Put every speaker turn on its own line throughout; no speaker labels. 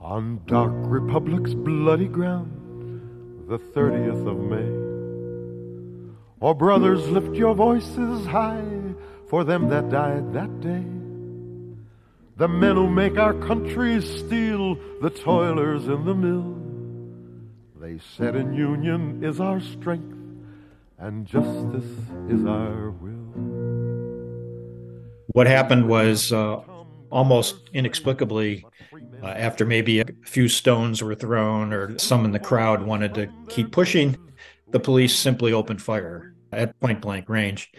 On Dark Republic's bloody ground, the 30th of May. Oh, brothers, lift your voices high for them that died that day. The men who make our country steel, the toilers in the mill. They said in union is our strength, and justice is our will.
What happened was uh, almost inexplicably, uh, after maybe a few stones were thrown or some in the crowd wanted to keep pushing, the police simply opened fire at point blank range.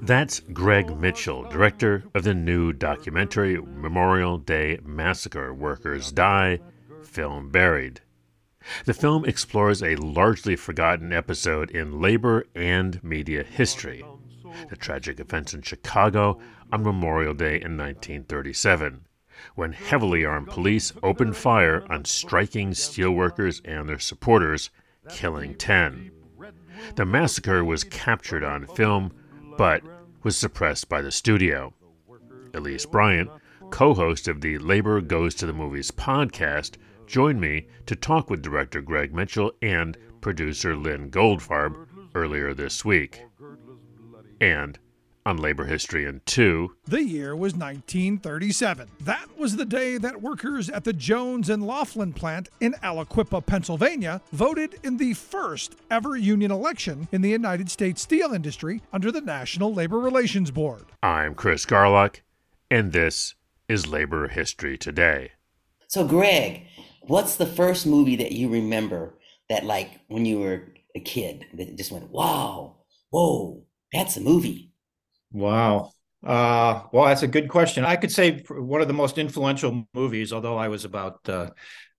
That's Greg Mitchell, director of the new documentary Memorial Day Massacre Workers Die, Film Buried. The film explores a largely forgotten episode in labor and media history the tragic events in Chicago on Memorial Day in 1937, when heavily armed police opened fire on striking steelworkers and their supporters, killing 10. The massacre was captured on film, but was suppressed by the studio. Elise Bryant, co host of the Labor Goes to the Movies podcast, joined me to talk with director Greg Mitchell and producer Lyn Goldfarb earlier this week. And on Labor History in 2.
The year was 1937. That was the day that workers at the Jones and Laughlin plant in Aliquippa, Pennsylvania, voted in the first ever union election in the United States steel industry under the National Labor Relations Board.
I'm Chris Garlock, and this is Labor History Today.
So, Greg, what's the first movie that you remember that, like, when you were a kid, that just went, wow, whoa, that's a movie?
Wow. Uh, well, that's a good question. I could say one of the most influential movies, although I was about uh,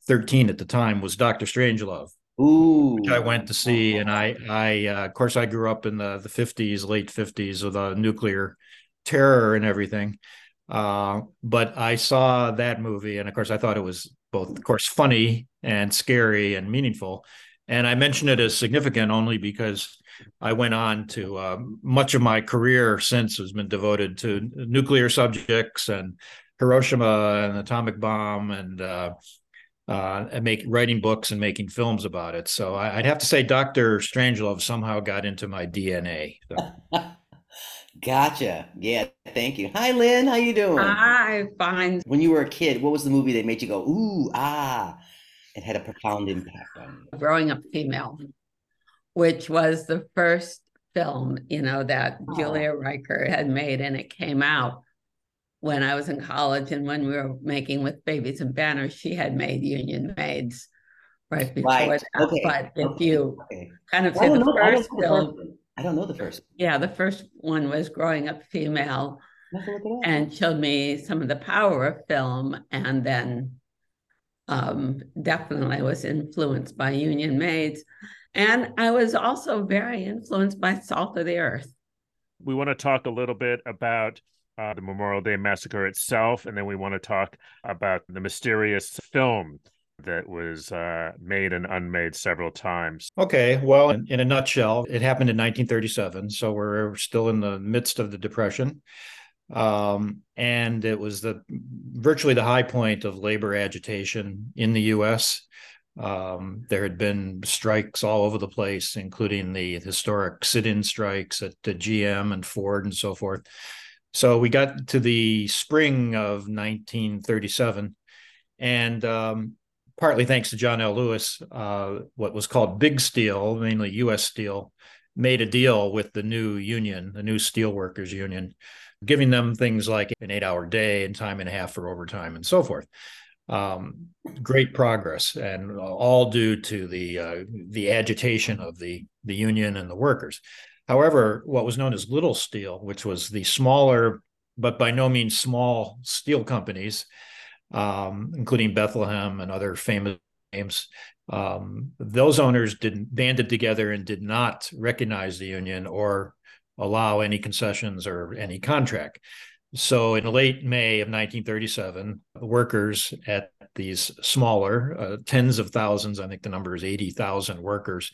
13 at the time, was Doctor Strangelove.
Ooh.
Which I went to see, and I, I, uh, of course, I grew up in the the 50s, late 50s, with the nuclear terror and everything. Uh, but I saw that movie, and of course, I thought it was both, of course, funny and scary and meaningful. And I mention it as significant only because I went on to uh, much of my career since has been devoted to nuclear subjects and Hiroshima and atomic bomb and uh, uh, and make writing books and making films about it. So I, would have to say Doctor Strangelove somehow got into my DNA. So.
gotcha. Yeah. Thank you. Hi, Lyn. How you doing?
Hi. Fine.
When you were a kid, what was the movie that made you go ooh ah? It had a profound impact on you.
Growing up female which was the first film, you know, that oh. Julia Reichert had made, and it came out when I was in college and when we were making with Babies and Banners, she had made Union Maids right before
right.
that. Okay. But if you
okay.
kind of say the
know,
first
I
film,
I don't know the first.
Yeah, the first one was Growing Up Female and showed me some of the power of film and then um, definitely was influenced by Union Maids. And I was also very influenced by Salt of the Earth.
We want to talk a little bit about uh, the Memorial Day Massacre itself, and then we want to talk about the mysterious film that was uh, made and unmade several times.
Okay, well, in, in, a nutshell, it happened in 1937, so we're still in the midst of the Depression, um, and it was the virtually the high point of labor agitation in the U.S. Um, there had been strikes all over the place, including the historic sit-in strikes at the GM and Ford and so forth. So we got to the spring of 1937, and um, partly thanks to John L. Lewis, uh, what was called Big Steel, mainly U.S. Steel, made a deal with the new union, the new steelworkers union, giving them things like an eight-hour day and time and a half for overtime and so forth um, great progress, and all due to the uh, the agitation of the the union and the workers. However, what was known as Little Steel, which was the smaller but by no means small steel companies, um, including Bethlehem and other famous names, um, those owners didn't banded together and did not recognize the union or allow any concessions or any contract. So in late May of 1937, workers at these smaller, uh, tens of thousands, I think the number is 80,000 workers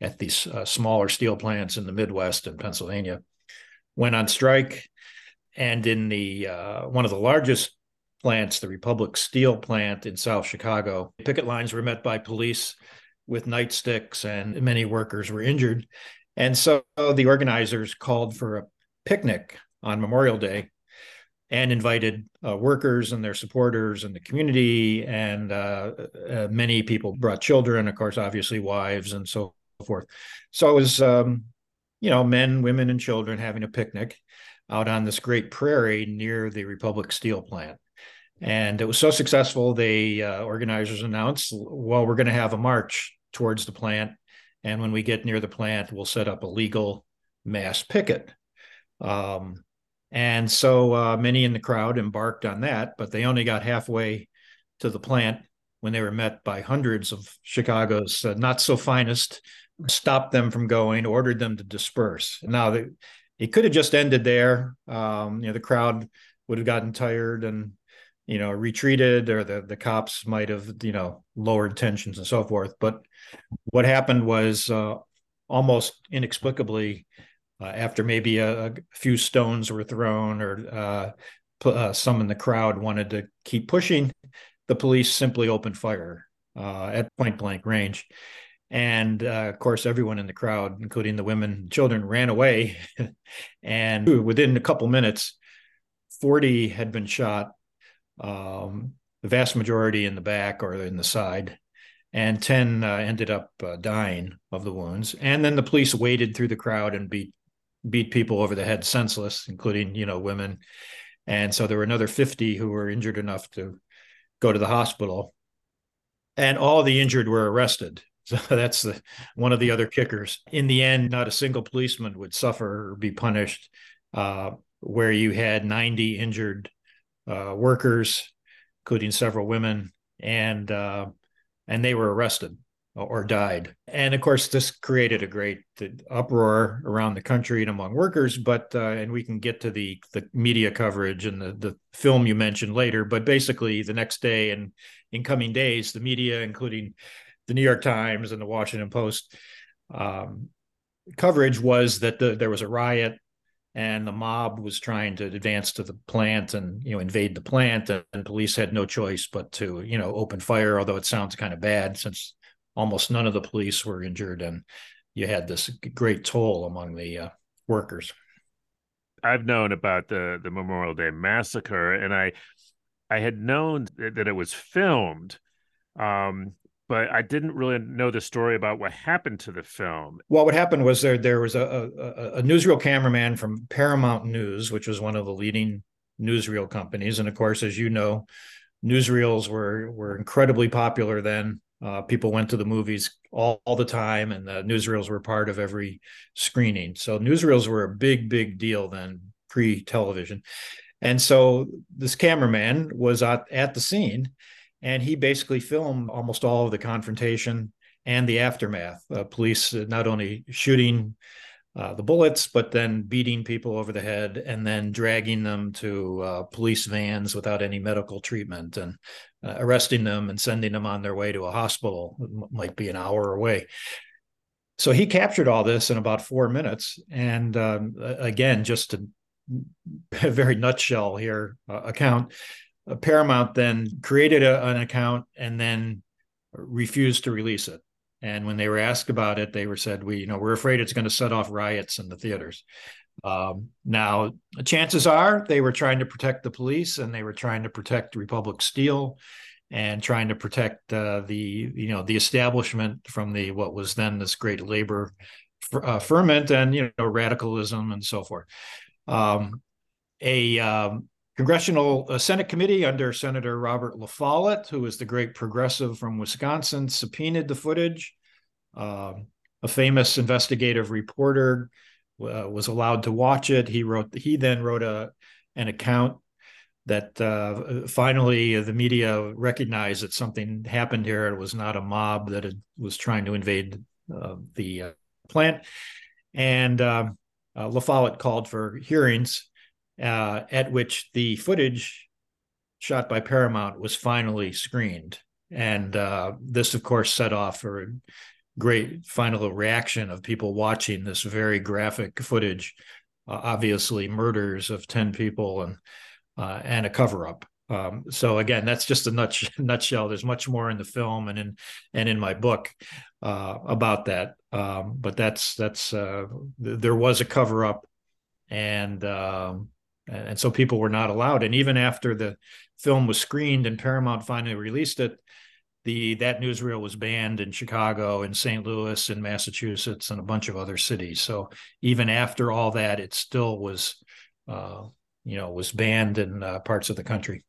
at these uh, smaller steel plants in the Midwest and Pennsylvania, went on strike. and in the uh, one of the largest plants, the Republic Steel plant in South Chicago, picket lines were met by police with nightsticks, and many workers were injured. And so the organizers called for a picnic on Memorial Day and invited uh, workers and their supporters and the community. And uh, uh, many people brought children, of course, obviously wives and so forth. So it was, um, you know, men, women, and children having a picnic out on this great prairie near the Republic Steel plant. And it was so successful, the uh, organizers announced, well, we're going to have a march towards the plant. And when we get near the plant, we'll set up a legal mass picket. Um, and so uh, many in the crowd embarked on that, but they only got halfway to the plant when they were met by hundreds of Chicago's uh, not so finest, stopped them from going, ordered them to disperse. Now, they, it could have just ended there. Um, you know, the crowd would have gotten tired and you know retreated, or the the cops might have you know lowered tensions and so forth. But what happened was uh, almost inexplicably uh, after maybe a, a, few stones were thrown or uh, uh, some in the crowd wanted to keep pushing, the police simply opened fire uh, at point blank range. And uh, of course, everyone in the crowd, including the women and children, ran away. and within a couple minutes, 40 had been shot, um, the vast majority in the back or in the side and 10 uh, ended up uh, dying of the wounds and then the police waded through the crowd and beat beat people over the head senseless, including you know women. And so there were another 50 who were injured enough to go to the hospital. And all the injured were arrested. So that's the one of the other kickers. In the end, not a single policeman would suffer or be punished. Uh, where you had 90 injured uh, workers, including several women, and uh, and they were arrested or died. And of course, this created a great uproar around the country and among workers. But uh, and we can get to the the media coverage and the the film you mentioned later. But basically, the next day and in coming days, the media, including the New York Times and the Washington Post, um, coverage was that the, there was a riot and the mob was trying to advance to the plant and you know invade the plant and, and police had no choice but to you know open fire although it sounds kind of bad since almost none of the police were injured, and you had this great toll among the uh, workers.
I've known about the the Memorial Day massacre, and I I had known that it was filmed, um, but I didn't really know the story about what happened to the film.
Well, what happened was there there was a, a, a newsreel cameraman from Paramount News, which was one of the leading newsreel companies, and of course, as you know, newsreels were were incredibly popular then. Uh, people went to the movies all, all, the time, and the newsreels were part of every screening. So newsreels were a big, big deal then, pre-television. And so this cameraman was at, at the scene, and he basically filmed almost all of the confrontation and the aftermath. Uh, police not only shooting uh, the bullets, but then beating people over the head and then dragging them to uh, police vans without any medical treatment and uh, arresting them and sending them on their way to a hospital. It might be an hour away. So he captured all this in about four minutes. And um, again, just a, very nutshell here uh, account, uh, Paramount then created a, an account and then refused to release it. And when they were asked about it, they were said, "We, you know, we're afraid it's going to set off riots in the theaters." Um, now, chances are they were trying to protect the police and they were trying to protect Republic Steel and trying to protect uh, the, you know, the establishment from the what was then this great labor uh, ferment and you know radicalism and so forth. Um, a um, congressional uh, Senate committee under Senator Robert La Follette, who was the great progressive from Wisconsin, subpoenaed the footage. Uh, a famous investigative reporter uh, was allowed to watch it. He wrote. He then wrote a an account that uh, finally the media recognized that something happened here. It was not a mob that had, was trying to invade uh, the uh, plant, and um, Follette called for hearings uh, at which the footage shot by Paramount was finally screened. And uh, this, of course, set off a great final reaction of people watching this very graphic footage uh, obviously murders of 10 people and uh, and a cover up. Um, so again, that's just a nut, nutshell. There's much more in the film and in and in my book uh, about that. Um, but that's that's uh, th- there was a cover up, and um, and so people were not allowed. And even after the film was screened and Paramount finally released it, the that newsreel was banned in Chicago and St. Louis and Massachusetts and a bunch of other cities. So even after all that, it still was, uh, you know, was banned in uh, parts of the country.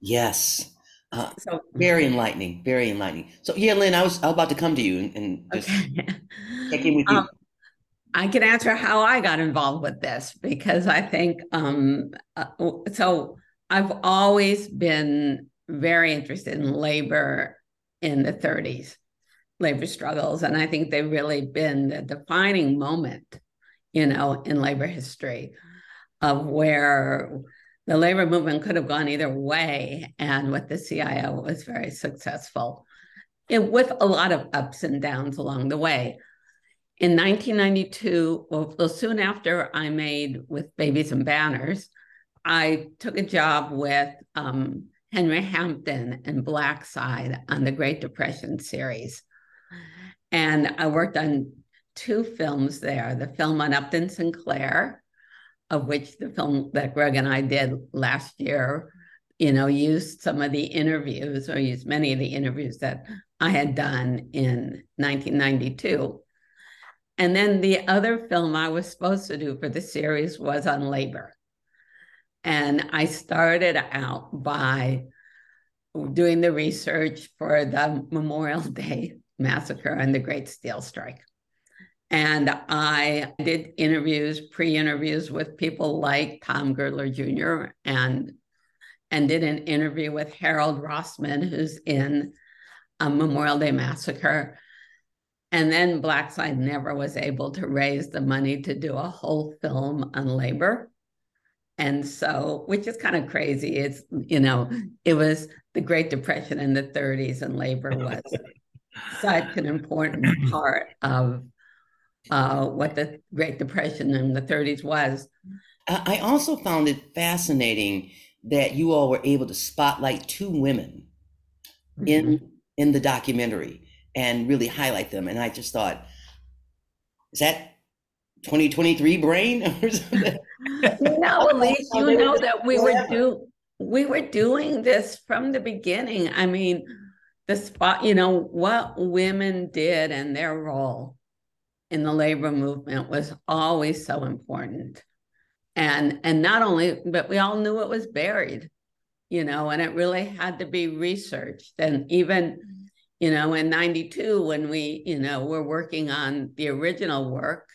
Yes. Uh, so very enlightening, very enlightening. So yeah, Lyn, I was, I was about to come to you and, and just okay. check in with you. Um,
I can answer how I got involved with this because I think um, uh, so. I've always been very interested in labor in the 30s, labor struggles, and I think they've really been the defining moment, you know, in labor history of where the labor movement could have gone either way, and with the CIO was very successful, it, with a lot of ups and downs along the way. In 1992, well, soon after I made with Babies and Banners, I took a job with um, Henry Hampton and Blackside on the Great Depression series. And I worked on two films there the film on Upton Sinclair, of which the film that Greg and I did last year, you know, used some of the interviews or used many of the interviews that I had done in 1992. And then the other film I was supposed to do for the series was on labor. And I started out by doing the research for the Memorial Day massacre and the Great Steel Strike. And I did interviews, pre-interviews with people like Tom Girdler Jr. and and did an interview with Harold Rossman, who's in a Memorial Day Massacre. And then Blackside never was able to raise the money to do a whole film on labor. And so, which is kind of crazy. It's, you know, it was the Great Depression in the 30s, and labor was such an important part of uh, what the Great Depression in the 30s was.
I also found it fascinating that you all were able to spotlight two women mm-hmm. in in the documentary and really highlight them. And I just thought, is that 2023 brain or something?
no, Elise, you know oh, that we were do we were doing this from the beginning. I mean, the spot, you know, what women did and their role in the labor movement was always so important. And and not only, but we all knew it was buried, you know, and it really had to be researched. And even, you know, in 92, when we, you know, were working on the original work,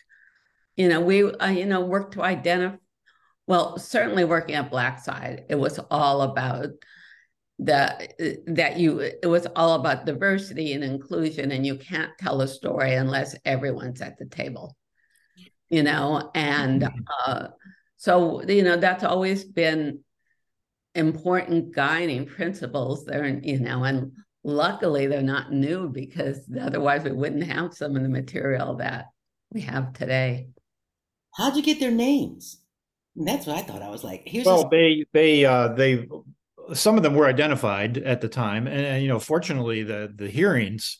you know, we, uh, you know, worked to identify, well, certainly working at Blackside, it was all about the that you it was all about diversity and inclusion and you can't tell a story unless everyone's at the table you know and mm-hmm. uh, so you know that's always been important guiding principles there you know and luckily they're not new because otherwise we wouldn't have some of the material that we have today
how'd you get their names that's what i thought i was like
here's well they they uh they some of them were identified at the time, and, and you know, fortunately, the the hearings,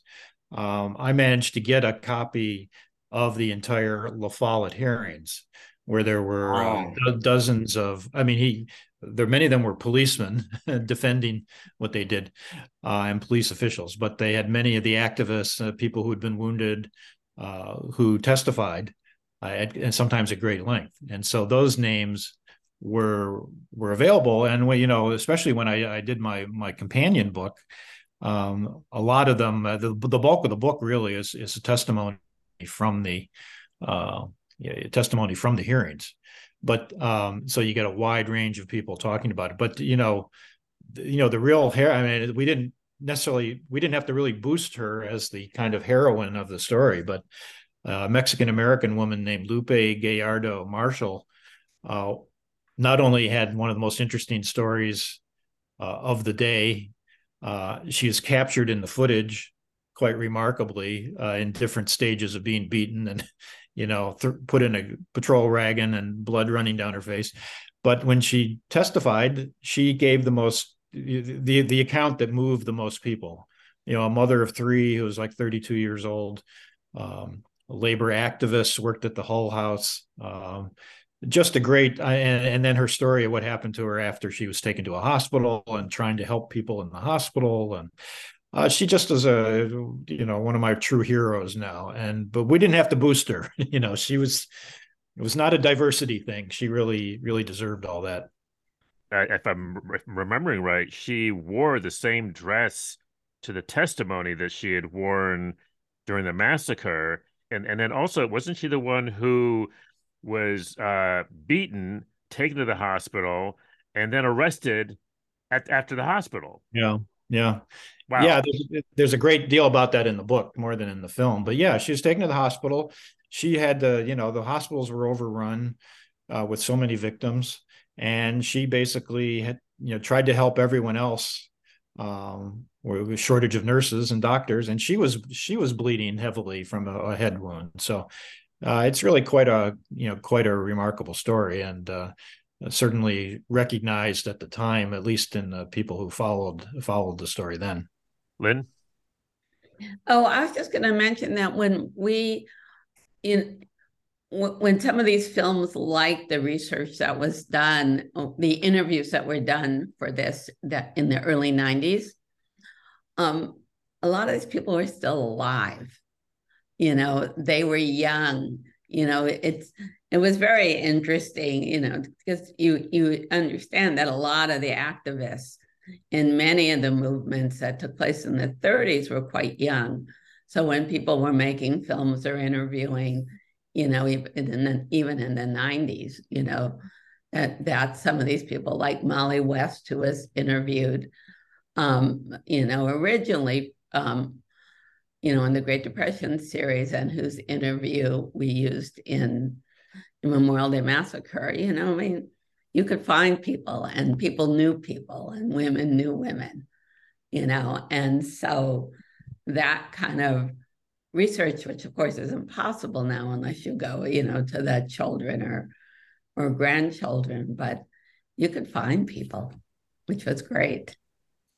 um, I managed to get a copy of the entire La Follette hearings, where there were wow. uh, dozens of. I mean, he there many of them were policemen defending what they did, uh, and police officials, but they had many of the activists, uh, people who had been wounded, uh, who testified, uh, at, and sometimes at great length, and so those names were were available. And when you know especially when i, I did my my companion book um, a lot of them uh, the, the bulk of the book really is is a testimony from the uh, yeah, testimony from the hearings. But um, so you get a wide range of people talking about it. But you know you know the real hair i mean we didn't necessarily we didn't have to really boost her as the kind of heroine of the story but a mexican american woman named lupe gallardo marshall uh, not only had one of the most interesting stories uh, of the day, uh, she is captured in the footage quite remarkably uh, in different stages of being beaten and you know th- put in a patrol wagon and blood running down her face. But when she testified she gave the most the the account that moved the most people. You know a mother of three who was like 32 years old um, labor activist worked at the hull house um, just a great and, and, then her story of what happened to her after she was taken to a hospital and trying to help people in the hospital. And uh, she just is a you know one of my true heroes now. And but we didn't have to boost her you know she was it was not a diversity thing. She really really deserved all that.
If i'm remembering right she wore the same dress to the testimony that she had worn during the massacre and and then also wasn't she the one who was uh, beaten taken to the hospital and then arrested at, after the hospital?
Yeah yeah. Wow. yeah there's, there's, a great deal about that in the book more than in the film. But yeah she was taken to the hospital. She had the you know the hospitals were overrun uh, with so many victims. And she basically had you know tried to help everyone else um, where was shortage of nurses and doctors and she was she was bleeding heavily from a, a head wound so uh, it's really quite a you know quite a remarkable story and uh, certainly recognized at the time, at least in the people who followed followed the story then.
Lyn.
Oh, I was just going to mention that when we in when some of these films like the research that was done the interviews that were done for this that in the early 90s um, a lot of these people were still alive. You know they were young you know it's it was very interesting you know because you you understand that a lot of the activists in many of the movements that took place in the 30s were quite young. So when people were making films or interviewing you know even in the, even in the 90s you know that, that some of these people like molly west who was interviewed um, you know originally um, you know, in the Great Depression series and whose interview we used in, in Memorial Day Massacre, you know, I mean, you could find people and people knew people and women knew women, you know, and so that kind of research, which of course is impossible now unless you go, you know, to the children or or grandchildren, but you could find people, which was great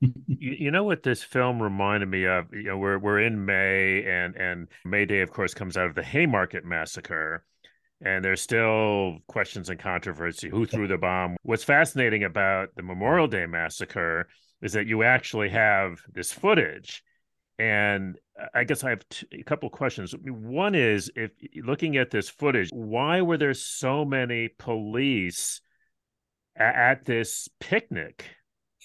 you, you, know what this film reminded me of? You know, we're we're in May, and and May Day, of course, comes out of the Haymarket massacre, and there's still questions and controversy. Who threw the bomb? What's fascinating about the Memorial Day massacre is that you actually have this footage, and I guess I have a couple questions. One is, if looking at this footage, why were there so many police at, at this picnic?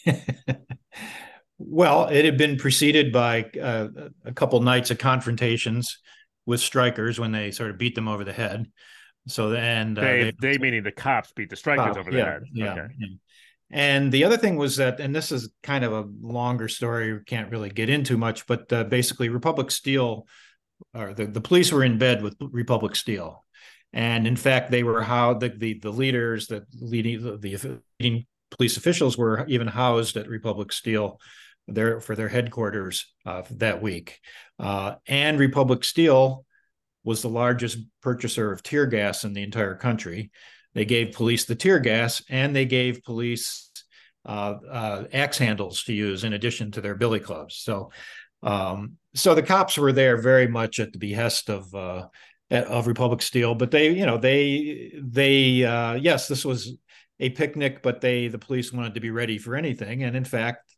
well, it had been preceded by uh, a couple nights of confrontations with strikers when they sort of beat them over the head. So and
uh, they, they, they meaning the cops beat the strikers over the head.
Yeah, okay. yeah. And the other thing was that, and this is kind of a longer story, we can't really get into much, but uh, basically, Republic Steel, or the, the police were in bed with Republic Steel. And in fact, they were how the, the, the leaders that leading the, the leading police officials were even housed at Republic Steel there for their headquarters uh, that week. Uh, and Republic Steel was the largest purchaser of tear gas in the entire country. They gave police the tear gas and they gave police uh, uh axe handles to use in addition to their billy clubs. So, um, so the cops were there very much at the behest of uh, of Republic Steel, but they, you know, they they uh, yes, this was a picnic, but they the police wanted to be ready for anything. And in fact,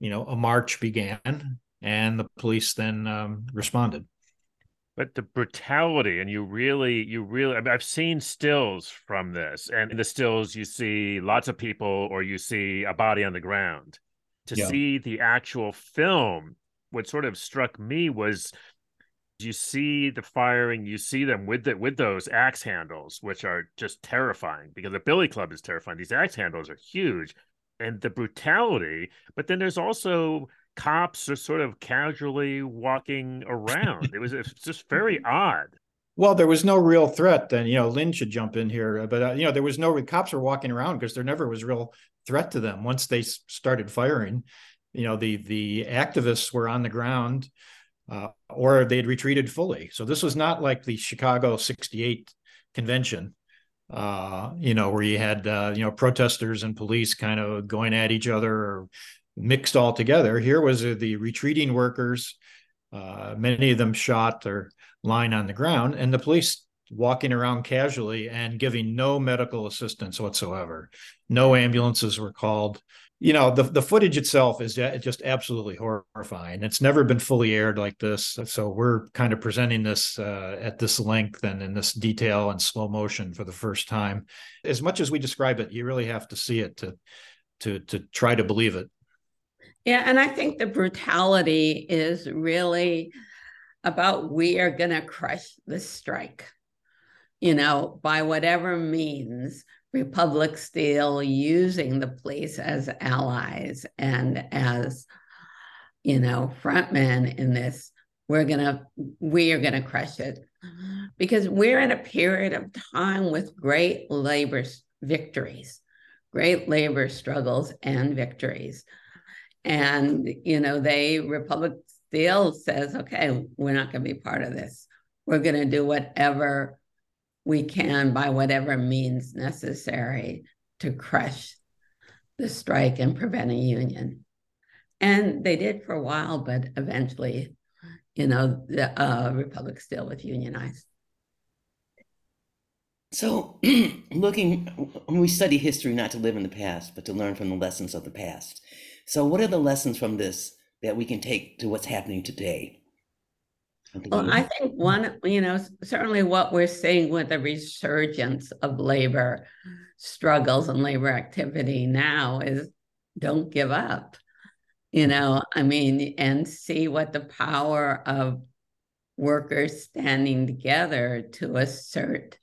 you know, a march began, and the police then um, responded.
But the brutality, and you really, you really, I mean, I've seen stills from this, and in the stills you see lots of people, or you see a body on the ground. To yeah. see the actual film, what sort of struck me was you see the firing, you see them with the, with those axe handles, which are just terrifying because the billy club is terrifying. These axe handles are huge, and the brutality. But then there's also cops are sort of casually walking around. it was it's just very odd.
Well, there was no real threat. Then you know, Lyn should jump in here, but uh, you know, there was no the cops were walking around because there never was real threat to them once they started firing. You know, the the activists were on the ground uh, or they'd retreated fully. So this was not like the Chicago 68 convention, uh, you know, where you had, uh, you know, protesters and police kind of going at each other or mixed all together. Here was the retreating workers, uh, many of them shot or lying on the ground, and the police walking around casually and giving no medical assistance whatsoever. No ambulances were called you know the the footage itself is just absolutely horrifying. It's never been fully aired like this, so we're kind of presenting this uh, at this length and in this detail and slow motion for the first time. As much as we describe it, you really have to see it to to to try to believe it.
Yeah, and I think the brutality is really about we are going to crush the strike. You know, by whatever means, Republic Steel using the police as allies and as, you know, frontmen in this. We're gonna, we are gonna crush it because we're in a period of time with great labor victories, great labor struggles and victories. And, you know, they, Republic Steel says, okay, we're not going to be part of this. We're going to do whatever we can by whatever means necessary to crush the strike and prevent a union. And they did for a while, but eventually, you know, the uh, Republic still was unionized.
So, looking, when we study history, not to live in the past, but to learn from the lessons of the past. So, what are the lessons from this that we can take to what's happening today?
Well, I think one, you know, certainly what we're seeing with the resurgence of labor struggles and labor activity now is don't give up. You know, I mean, and see what the power of workers standing together to assert,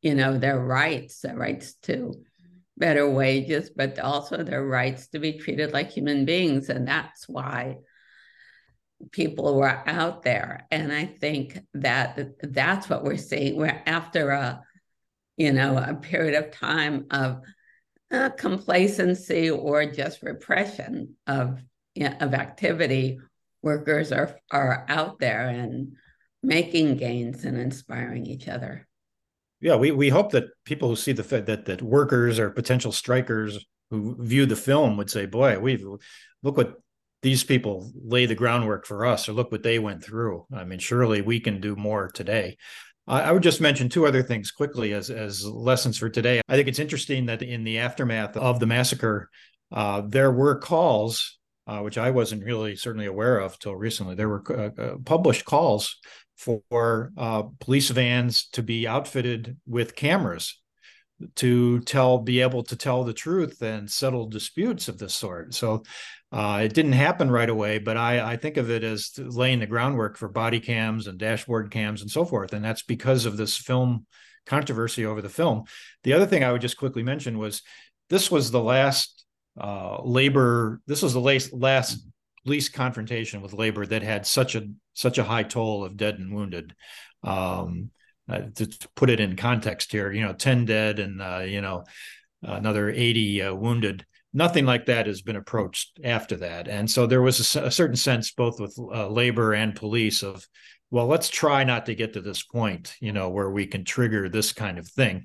you know, their rights, their rights to better wages, but also their rights to be treated like human beings. And that's why people were out there. And i think that that's what we're seeing. We're after a you know a period of time of uh, complacency or just repression of you know, of activity. Workers are are out there and making gains and inspiring each other
yeah we, we hope that people who see the that that workers or potential strikers who view the film would say boy we look what these people lay the groundwork for us or look what they went through i mean surely we can do more today I would just mention two other things quickly as as lessons for today. I think it's interesting that in the aftermath of the massacre, uh, there were calls, uh, which I wasn't really certainly aware of till recently. There were uh, uh published calls for uh, police vans to be outfitted with cameras to tell, be able to tell the truth and settle disputes of this sort. So uh, it didn't happen right away, but I, I think of it as laying the groundwork for body cams and dashboard cams and so forth. And that's because of this film controversy over the film. The other thing I would just quickly mention was this was the last uh, labor, this was the last, last police confrontation with labor that had such a such a high toll of dead and wounded. Um, uh, to, to, put it in context here, you know, 10 dead and, uh, you know, another 80 uh, wounded nothing like that has been approached after that. And so there was a, a certain sense, both with uh, labor and police, of well, let's try not to get to this point, you know, where we can trigger this kind of thing.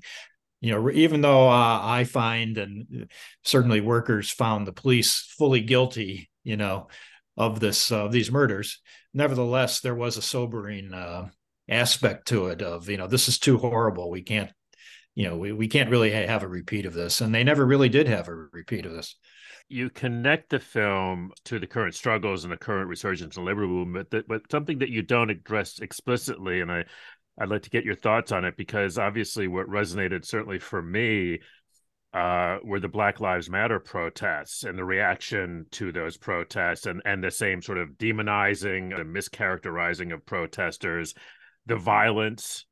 You know, even though uh, I find, and certainly workers found the police fully guilty, you know, of this of these murders. Nevertheless, there was a sobering uh, aspect to it of you know this is too horrible. We can't you know, we, we can't really ha- have a repeat of this. And they never really did have a repeat of this.
You connect the film to the current struggles and the current resurgence in labor movement, that, but something that you don't address explicitly. And I, I'd like to get your thoughts on it because obviously what resonated certainly for me uh, were the Black Lives Matter protests and the reaction to those protests and, and the same sort of demonizing and mischaracterizing of protesters, the violence,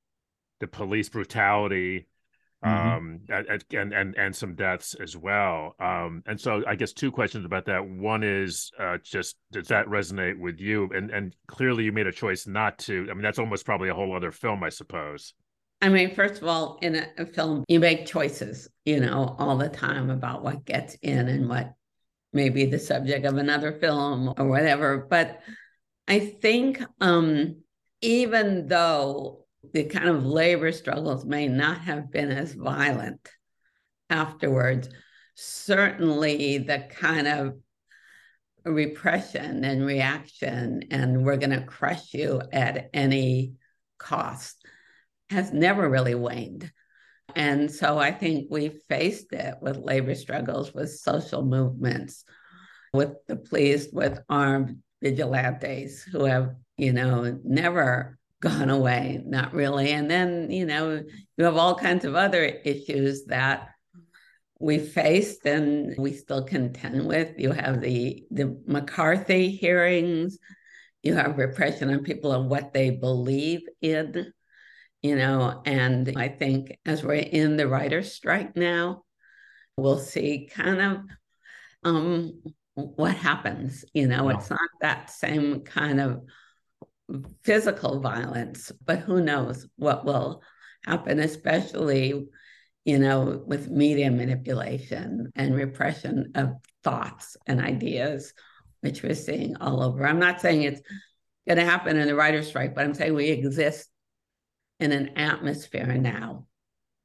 the police brutality, mm-hmm. um and and and some deaths as well. Um and so i guess two questions about that. One is uh just does that resonate with you? And and clearly you made a choice not to i mean that's almost probably a whole other film i suppose
I mean, first of all, in a, a film, you make choices, you know, all the time about what gets in and what may be the subject of another film or whatever. But I think um, even though the kind of labor struggles may not have been as violent afterwards, certainly the kind of repression and reaction, and we're going to crush you at any cost, has never really waned. And so I think we faced it with labor struggles, with social movements, with the police, with armed vigilantes who have, you know, never gone away, not really. And then, you know, you have all kinds of other issues that we faced and we still contend with. You have the the McCarthy hearings, you have repression on people and what they believe in, you know, and I think as we're in the writer's strike now, we'll see kind of um what happens. You know, it's not that same kind of physical violence, but who knows what will happen, especially you know, with media manipulation and repression of thoughts and ideas, which we're seeing all over. I'm not saying it's going to happen in the writer's strike, but I'm saying we exist in an atmosphere now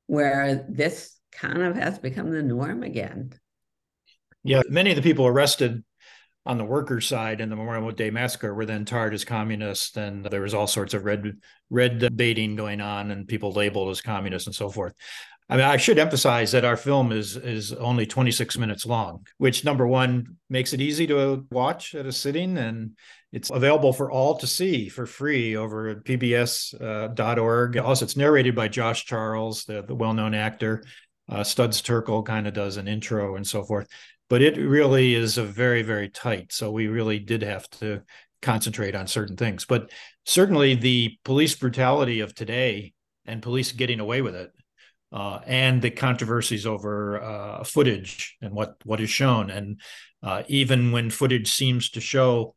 where this kind of has become the norm again.
Yeah, many of the people arrested on the workers' side in the Memorial Day massacre were then tarred as communists, and there was all sorts of red red baiting going on, and people labeled as communists and so forth. I mean, I should emphasize that our film is is only 26 minutes long, which number one makes it easy to watch at a sitting, and it's available for all to see for free over at pbs.org. Uh, also, it's narrated by Josh Charles, the, the well-known actor. Uh, Studs Terkel kind of does an intro and so forth, but it really is a very very tight. So we really did have to concentrate on certain things, but certainly the police brutality of today and police getting away with it uh, and the controversies over uh, footage and what what is shown. And uh, even when footage seems to show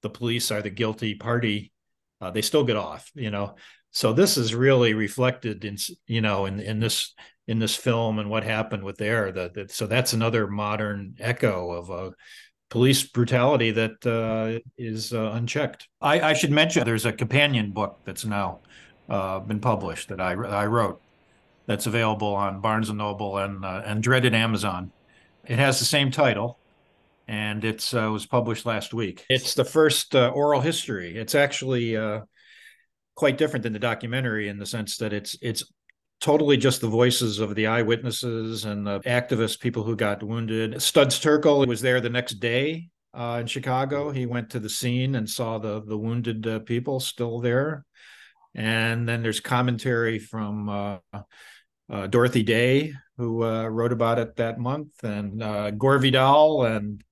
the police are the guilty party, uh, they still get off. You know, so this is really reflected in you know in in this in this film and what happened with there. That, that so that's another modern echo of a police brutality that uh, is uh, unchecked. I, I, should mention there's a companion book that's now been published that I I wrote that's available on Barnes and Noble and uh, and dreaded Amazon. It has the same title, and it's uh, was published last week. It's the first uh, oral history. It's actually uh, quite different than the documentary in the sense that it's it's totally just the voices of the eyewitnesses and the activists, people who got wounded. Studs Terkel was there the next day uh, in Chicago. He went to the scene and saw the the wounded uh, people still there. And then there's commentary from uh, uh, Dorothy Day, who uh, wrote about it that month, and uh, Gore Vidal and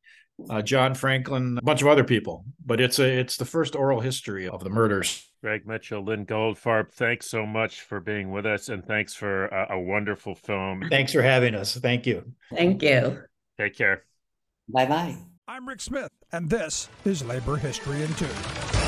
uh, John Franklin, a bunch of other people. But it's a it's the first oral history of the murders.
Greg Mitchell, Lyn Goldfarb, thanks so much for being with us, and thanks for a, a wonderful film.
Thanks for having us. Thank you.
Thank you.
Take care.
Bye bye.
I'm Rick Smith, and this is Labor History in Two.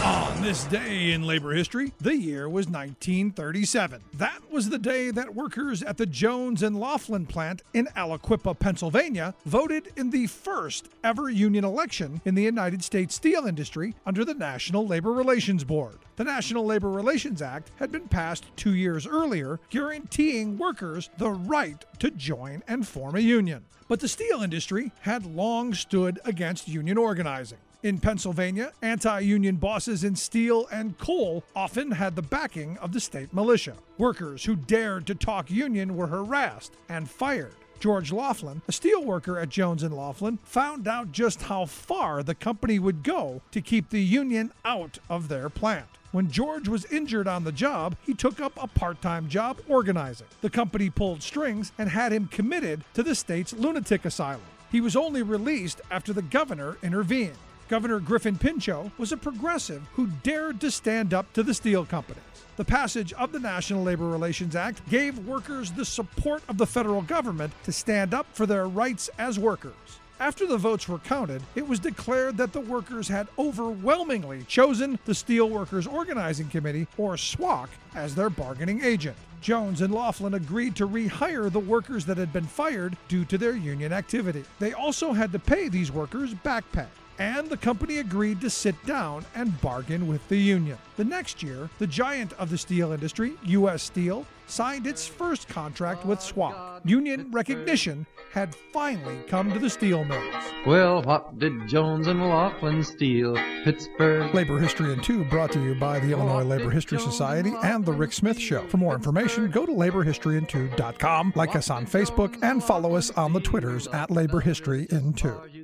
On this day in labor history, the year was 1937. That was the day that workers at the Jones and Laughlin plant in Aliquippa, Pennsylvania, voted in the first ever union election in the United States steel industry under the National Labor Relations Board. The National Labor Relations Act had been passed two years earlier, guaranteeing workers the right to join and form a union. But the steel industry had long stood against union organizing. In Pennsylvania, anti union bosses in steel and coal often had the backing of the state militia. Workers who dared to talk union were harassed and fired. George Laughlin, a steel worker at Jones and Laughlin, found out just how far the company would go to keep the union out of their plant. When George was injured on the job, he took up a part time job organizing. The company pulled strings and had him committed to the state's lunatic asylum. He was only released after the governor intervened. Governor Gifford Pinchot was a progressive who dared to stand up to the steel companies. The passage of the National Labor Relations Act gave workers the support of the federal government to stand up for their rights as workers. After the votes were counted, it was declared that the workers had overwhelmingly chosen the Steelworkers Organizing Committee, or SWOC, as their bargaining agent. Jones and Laughlin agreed to rehire the workers that had been fired due to their union activity. They also had to pay these workers back pay. And the company agreed to sit down and bargain with the union. The next year, the giant of the steel industry, U.S. Steel, signed its first contract with SWOC. Union recognition had finally come to the steel mills.
Well, what did Jones and Laughlin steal? Pittsburgh.
Labor History in 2 brought to you by the Illinois Labor History Society and The Rick Smith Show. For more information, go to laborhistoryin2.com, like us on Facebook, and follow us on the Twitters at Labor History in 2.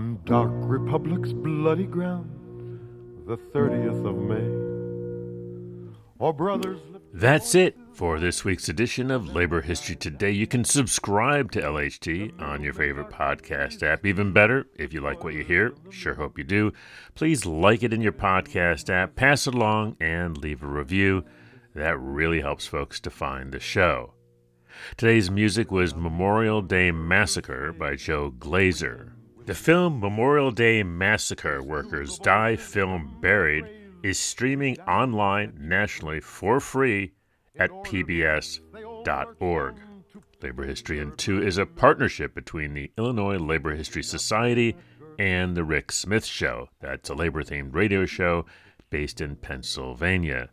On Dark Republic's bloody ground, the 30th of May. Brothers.
That's it for this week's edition of Labor History Today. You can subscribe to LHT on your favorite podcast app. Even better, if you like what you hear, sure hope you do, please like it in your podcast app, pass it along, and leave a review. That really helps folks to find the show. Today's music was Memorial Day Massacre by Joe Glazer. The film Memorial Day Massacre Workers Die Film Buried is streaming online nationally for free at pbs.org. Labor History in 2 is a partnership between the Illinois Labor History Society and The Rick Smith Show. That's a labor themed radio show based in Pennsylvania.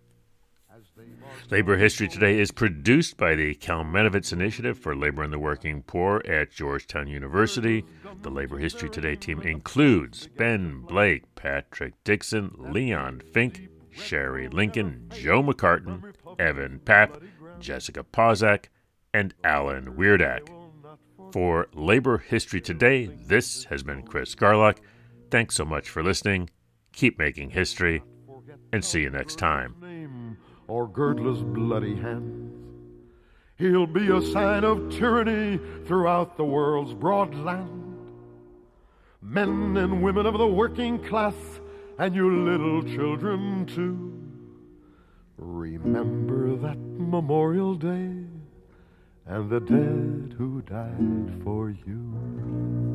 Labor History Today is produced by the Kalmanovitz Initiative for Labor and the Working Poor at Georgetown University. The Labor History Today team includes Ben Blake, Patrick Dixon, Leon Fink, Sherry Linkon, Joe McCartin, Evan Papp, Jessica Pozak, and Alan Weirdak. For Labor History Today, this has been Chris Garlock. Thanks so much for listening. Keep making history, and see you next time
or Girdler's bloody hands. He'll be a sign of tyranny throughout the world's broad land. Men and women of the working class, and you little children too, remember that Memorial Day and the dead who died for you.